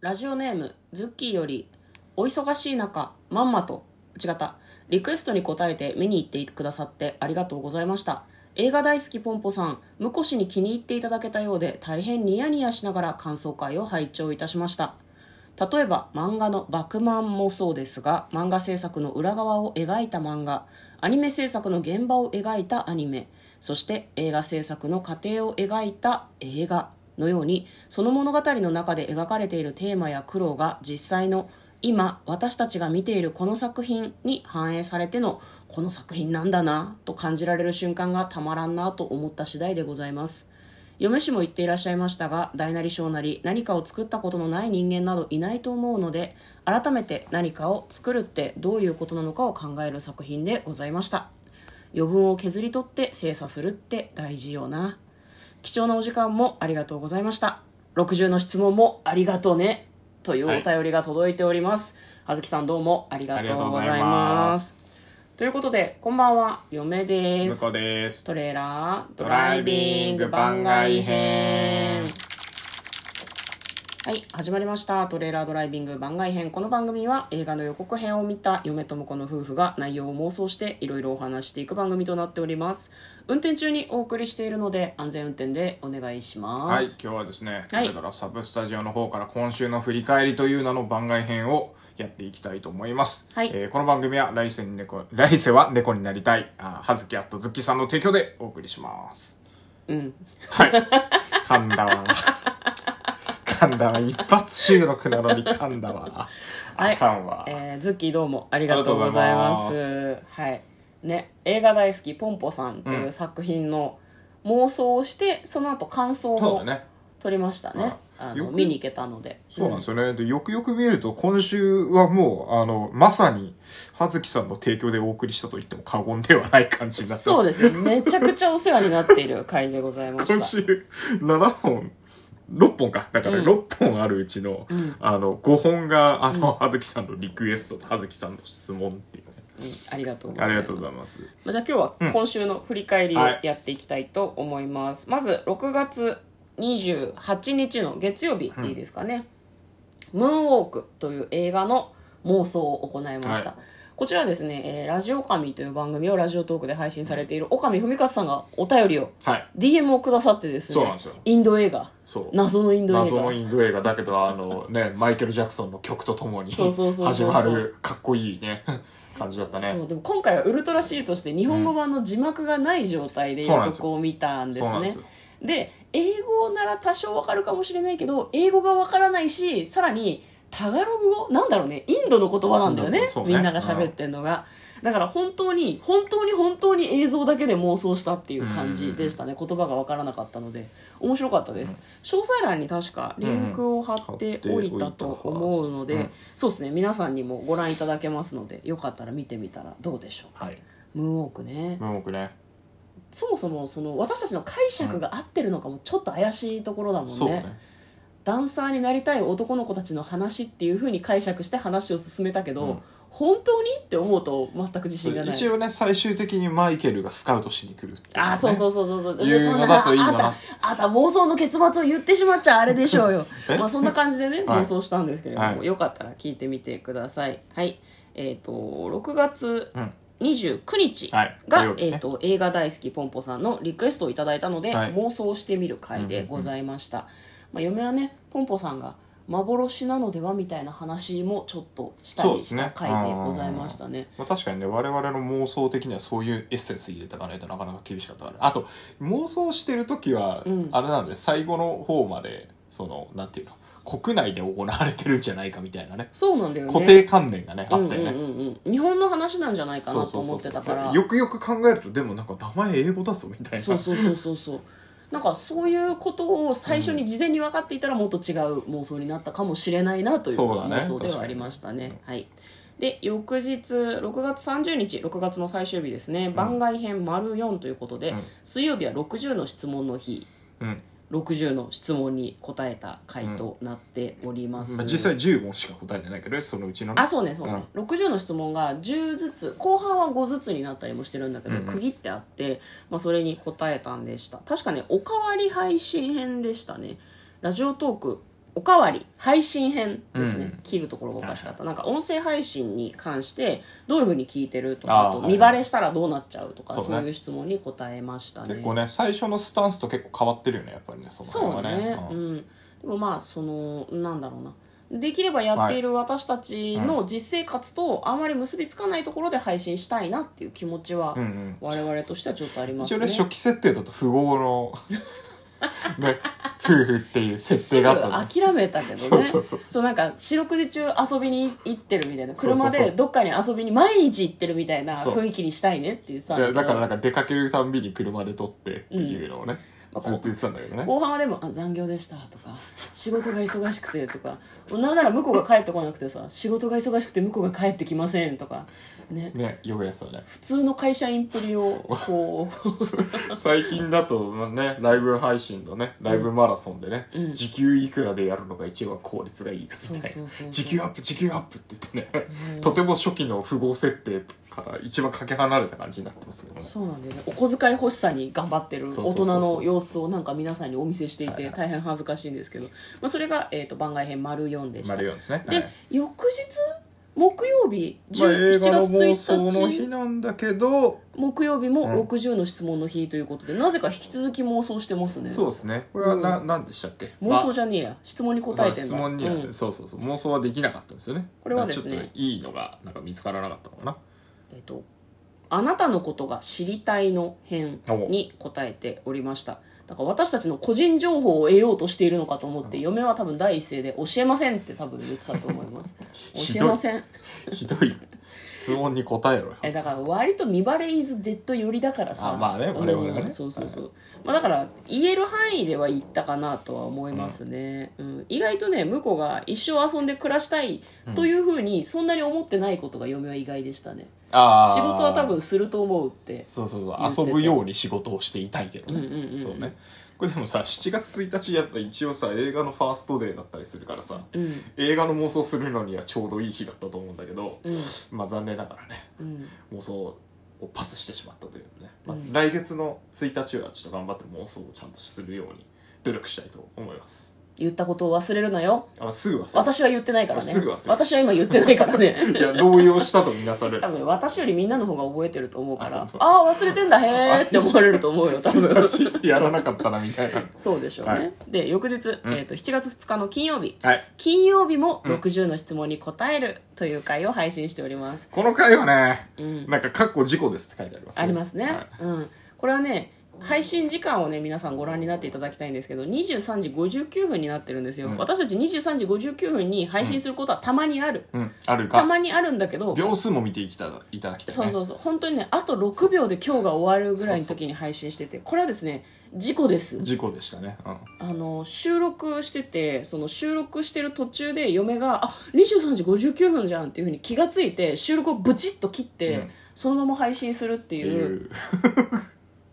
ラジオネームズッキーよりお忙しい中まんまと違ったリクエストに応えて見に行ってくださってありがとうございました。映画大好きポンポさん婿氏に気に入っていただけたようで大変ニヤニヤしながら感想会を拝聴いたしました。例えば漫画の「バクマン」もそうですが漫画制作の裏側を描いた漫画アニメ制作の現場を描いたアニメそして映画制作の過程を描いた映画。のようにその物語の中で描かれているテーマや苦労が実際の今私たちが見ているこの作品に反映されてのこの作品なんだなと感じられる瞬間がたまらんなと思った次第でございます。嫁氏も言っていらっしゃいましたが大なり小なり何かを作ったことのない人間などいないと思うので改めて何かを作るってどういうことなのかを考える作品でございました。余分を削り取って精査するって大事よな。貴重なお時間もありがとうございました。60の質問もありがとうね。というお便りが届いております、はずきさんどうもありがとうございます。ということでこんばんは嫁です。です。トレーラードライビング番外編はい始まりました。トレーラードライビング番外編。この番組は映画の予告編を見た嫁と婿の夫婦が内容を妄想していろいろお話していく番組となっております。運転中にお送りしているので安全運転でお願いします。はい今日はですね、はい。これからサブスタジオの方から今週の振り返りという名の番外編をやっていきたいと思います、はい。えーこの番組は来世に猫来世は猫になりたい。あはずきあとズッキーさんの提供でお送りします。うん。はい。噛んだわ噛んだわ一発収録なのに噛んだわはい。あかんわ、えーズッキーどうもありがとうございます。ありがはい。ね映画大好きポンポさんという作品の妄想をして、その後感想もそうだね。撮りましたね。あの見に行けたので。そうなんですよね。で、よくよく見ると、今週はもう、あの、まさに、葉月さんの提供でお送りしたと言っても過言ではない感じになってそうですね。めちゃくちゃお世話になっている回でございました。今週、7本、6本か。だからうん。6本あるうちの、あの、5本が、あの、葉月さんのリクエストと葉月さんの質問っていうね。うん。ありがとうございます。ありがとうございます。まあじゃあ今日は今週の振り返りをはい。やっていきたいと思います、まず6月28日の月曜日でいいですかね、ムーンウォークという映画の妄想を行いました、はいこちらはですね、えーラジオ神という番組をラジオトークで配信されている岡見文勝さんがお便りをはい。DM をくださってですねそうなんですよ。インド映画。そう。謎のインド映画。謎のインド映画だけど、あのね、マイケル・ジャクソンの曲とともにそうそうそう始まるかっこいいね、感じだったね。そうでも今回はウルトラ C として日本語版の字幕がない状態で予告を見たんですね。で英語なら多少わかるかもしれないけど英語がわからないしさらにタガログ語なんだろうねインドの言葉なんだよねね。みんなが喋ってんのが、だから本当に本当に本当に映像だけで妄想したっていう感じでしたね、言葉がわからなかったので。面白かったです、詳細欄に確かリンクを貼っておいたと思うので、うん。そうですね。皆さんにもご覧いただけますのでよかったら見てみたらどうでしょうか、はい。ムーンウォークね、もう僕ね。そもそもその私たちの解釈が合ってるのかもちょっと怪しいところだもんね。ダンサーになりたい男の子たちの話っていうふうに解釈して話を進めたけど、うん。本当にって思うと全く自信がない。一応ね最終的にマイケルがスカウトしに来るね。ああそうそうそうそうそう。いうのだといいのなああたあた妄想の結末を言ってしまっちゃあれでしょうよ。え？まあそんな感じでねはい。妄想したんですけれども、はい。よかったら聞いてみてください。はい。えっ、と6月うん。29日はい。が、土曜日ね。えー、と映画大好きポンポさんのリクエストをいただいたので、はい。妄想してみる回でございました、まあ、嫁はねポンポさんが幻なのではみたいな話もちょっとしたりしたそうですね。回でございましたね。まあ、確かにね我々の妄想的にはそういうエッセンス入れていかないとなかなか厳しかったから。あと妄想してる時は、うん。あれなんで最後の方までそのなんていうの国内で行われてるんじゃないかみたいなね。そうなんだよね。固定観念がねあったよね、うんうんうんうん、日本の話なんじゃないかなと思ってたから。よくよく考えるとでもなんか名前英語だぞみたいな。そうそうそうそうそうなんかそういうことを最初に事前に分かっていたらもっと違う妄想になったかもしれないなという妄想ではありましたね。はい。で翌日6月30日6月の最終日ですね、番外編丸4ということで、うん。水曜日は60の質問の日。うん60の質問に答えた回となっております、まあ、実際10問しか答えてないけどねそのうちのね。あそうねそうね、60の質問が10ずつ後半は5ずつになったりもしてるんだけど、うんうん。区切ってあって、まあ、それに答えたんでした。確かねおかわり配信編でしたね。ラジオトークおかわり配信編ですね、うん。切るところがおかしかった、なんか音声配信に関してどういうふうに聞いてるとかあと見バレしたらどうなっちゃうとかそう,、そうねいう質問に答えましたね。結構ね最初のスタンスと結構変わってるよねやっぱりねそのそう辺はね、ううん。ん、でもまあそのなんだろうな。できればやっている私たちの実生活とあまり結びつかないところで配信したいなっていう気持ちは我々としてはちょっとありますね。一応ね初期設定だと富豪のね 夫婦っていう設定があったの。すぐ諦めたけどね。そうそうそうそう。なんか四六時中遊びに行ってるみたいな。そうそうそう。車でどっかに遊びに毎日行ってるみたいなそう。雰囲気にしたいねって言ってたんだけどいやだからなんか出かけるたんびに車で撮ってっていうのをね、まあずっと言ってたんだけどね。後半はでもあ残業でしたとか仕事が忙しくてとか。なんなら向こうが帰ってこなくてさ仕事が忙しくて向こうが帰ってきませんとか。ね。ねよくやってたね。普通の会社員っぷりをこう。最近だとまあねライブ配信のねライブマラソンでね、うん。時給いくらでやるのが一番効率がいいかみたいな。時給アップ時給アップって言ってね、とても初期の符号設定から一番かけ離れた感じになってますけどね。そうなんだよね。お小遣い欲しさに頑張ってる大そうそうそうそう。人の様子をなんか皆さんにお見せしていて大変恥ずかしいんですけど、まあ、それが、えー、と番外編丸4でした。丸4ですね。で、はい。翌日木曜日まあ、映10 7画の日1日なんだけど、木曜日もうん。60の質問の日ということで、なぜか引き続き妄想してますね。そうですね。これはな、何でしたっけ？妄想じゃねえや。質問に答えてんだ。質問には、うん。そうそうそう。妄想はできなかったんですよね。これはですね。ちょっといいのがなんか見つからなかったのかなえっと「あなたのことが知りたい」の編に答えておりました。だから私たちの個人情報を得ようとしているのかと思って、嫁は多分第一声で「教えません」って多分言ってたと思います。教えません。ひどい質問に答えろよ。えだから割と見バレイズデッド寄りだからさ。あまあね我々はね。うんそうそうそう、まあ、だから言える範囲では言ったかなとは思いますね、うん。意外とね向こうが一生遊んで暮らしたいというふうにそんなに思ってないことが嫁は意外でしたね。あー。仕事は多分すると思うって。そうそうそう。遊ぶように仕事をしていたいけどね、うんうんうんうん。そうねこれでもさ7月1日やっぱ一応さ映画のファーストデーだったりするからさ、うん。映画の妄想するのにはちょうどいい日だったと思うんだけど、うん。まあ残念ながらねうん。妄想をパスしてしまったというね、まあうん。来月の1日はちょっと頑張って妄想をちゃんとするように努力したいと思います言ったことを忘れるなよ。あすぐ忘れ私は言ってないからね。すぐ忘れる。私は今言ってないからね。いや動揺したとみなされる？多分私よりみんなの方が覚えてると思うから。ああ忘れてんだへーって思われると思うよ多分。1日やらなかったなみたいな。そうでしょうね、はいで翌日、ん。えー、と7月2日の金曜日。はい。金曜日も60の質問に答えるという回を配信しております、この回はね、うん。なんか「かっこ事故です」って書いてありますありますね、はい。うん。これはね配信時間をね皆さんご覧になっていただきたいんですけど23時59分になってるんですよ、うん。私たち23時59分に配信することはたまにある、うん、あるたかまにあるんだけど秒数も見ていきたいただきたいね。そうそうそう。本当にねあと6秒で今日が終わるぐらいの時に配信しててこれはですね事故です。事故でしたね、うん、あの収録しててその収録してる途中で嫁が「あ23時59分じゃん」っていうふうに気がついて収録をブチッと切って、うん。そのまま配信するっていう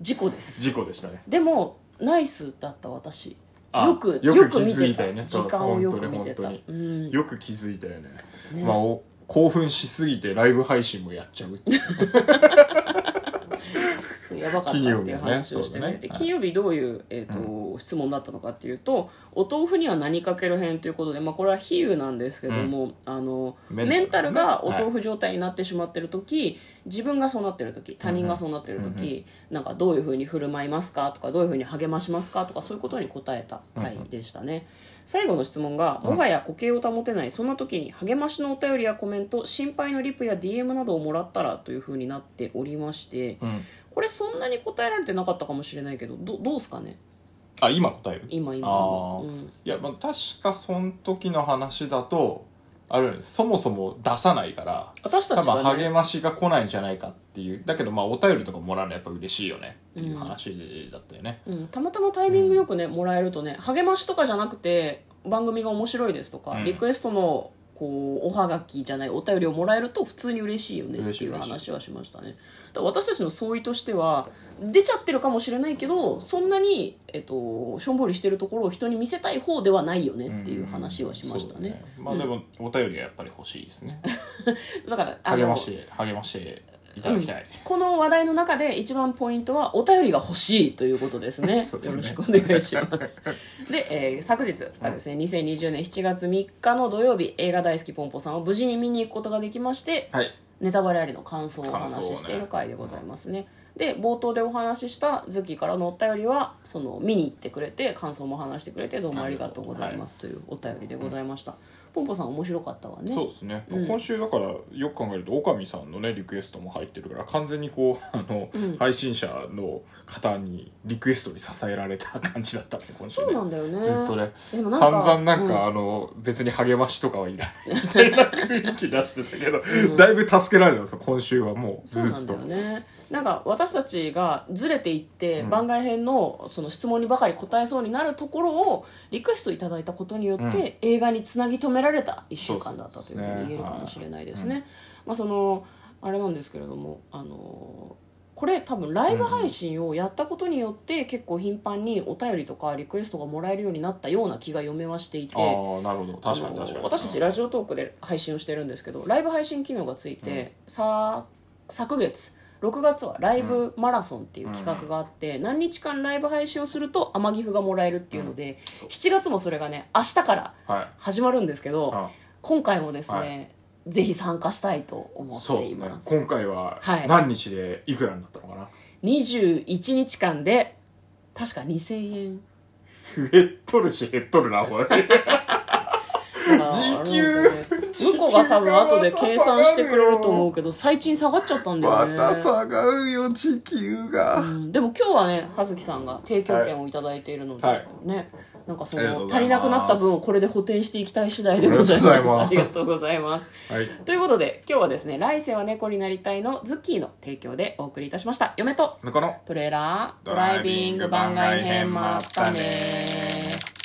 事故です。事故でしたね。でもナイスだった私。あよくよく気よく見てた。づいたよね時間をよく見てた。そうん。よく気づいたよね。ね。まあお興奮しすぎてライブ配信もやっちゃうっていう そうやばかったっていう話をしてね金曜日はねね。はい。で金曜日どういう、えーと質問だったのかっていうとお豆腐には何かける編ということで、まあ、これは比喩なんですけども、あのメメンタルがお豆腐状態になってしまってる時、自分がそうなってる時他人がそうなってる時、なんかどういうふうに振る舞いますかとかどういうふうに励ましますかとかそういうことに答えた回でしたね、最後の質問が、もはや固形を保てないそんな時に励ましのお便りやコメント心配のリプや DM などをもらったらというふうになっておりまして、うんこれそんなに答えられてなかったかもしれないけどどどうすかね？あ今答える？今今。あー。うん。いや、まあ、確かその時の話だとあるそもそも出さないから私たちがね。多分励ましが来ないんじゃないかっていう。だけどまあお便りとかもらうのやっぱ嬉しいよね。っていう話だったよね、うん、たまたまタイミングよくね、もらえるとね励ましとかじゃなくて番組が面白いですとか、うん。リクエストのこうおはがきじゃないお便りをもらえると普通に嬉しいよねっていう話はしましたね。だ私たちの相違としては出ちゃってるかもしれないけどそんなに、えっと、しょんぼりしてるところを人に見せたい方ではないよねっていう話はしましたね,、そうまあでもお便りはやっぱり欲しいですね。だからあの励まして励ましていただきたい。この話題の中で一番ポイントはお便りが欲しいということですね。ですねよろしくお願いします。で、えー昨日がですね、2020年7月3日の土曜日、映画大好きポンポさんを無事に見に行くことができまして、はい。ネタバレありの感想をお話ししている回でございますね。で、冒頭でお話ししたズッキーからのお便りは、その、見に行ってくれて、感想も話してくれて、どうもありがとうございますというお便りでございました。ポンポさん面白かったわね。そうですね、今週だからよく考えると岡さんのねリクエストも入ってるから完全にこう あの、配信者の方にリクエストに支えられた感じだったね今週ね。そうなんだよね。ずっとね散々なんか、うん。あの別に励ましとかはいらない。みたいな雰囲気出してたけど、だいぶ助けられたんですよ今週はもうずっと。そうなんだよね。なんか私たちがずれていって、番外編のその質問にばかり答えそうになるところをリクエストいただいたことによって、映画につなぎ止められた1週間だったというふうに言えるかもしれないですね。まあそのあれなんですけれどもあのこれ多分ライブ配信をやったことによって結構頻繁にお便りとかリクエストがもらえるようになったような気が読めはしていて。ああなるほど。確かに確かに。私たちラジオトークで配信をしてるんですけどライブ配信機能がついて、さ昨月6月はライブマラソンっていう企画があって、何日間ライブ配信をすると天岐阜がもらえるっていうので、7月もそれがね明日からはい。始まるんですけど、あ今回もですね、はいぜひ参加したいと思そうですね。す今回ははい。何日でいくらになったのかな、21日間で確か2000円。減っとるし減っとるなこれ時給向こうが多分後で計算してくれると思うけど最賃下がっちゃったんだよね。下がるよ時給が、うん。でも今日はね葉月さんが提供券をいただいているので、はい。ねなんかその足りなくなった分をこれで補填していきたい次第でございます。あありがりがとうございます。はい。ということで今日はですね「来世は猫になりたい」のズッキーの提供でお送りいたしました。嫁とこのトレーラードライビング番外編もあったね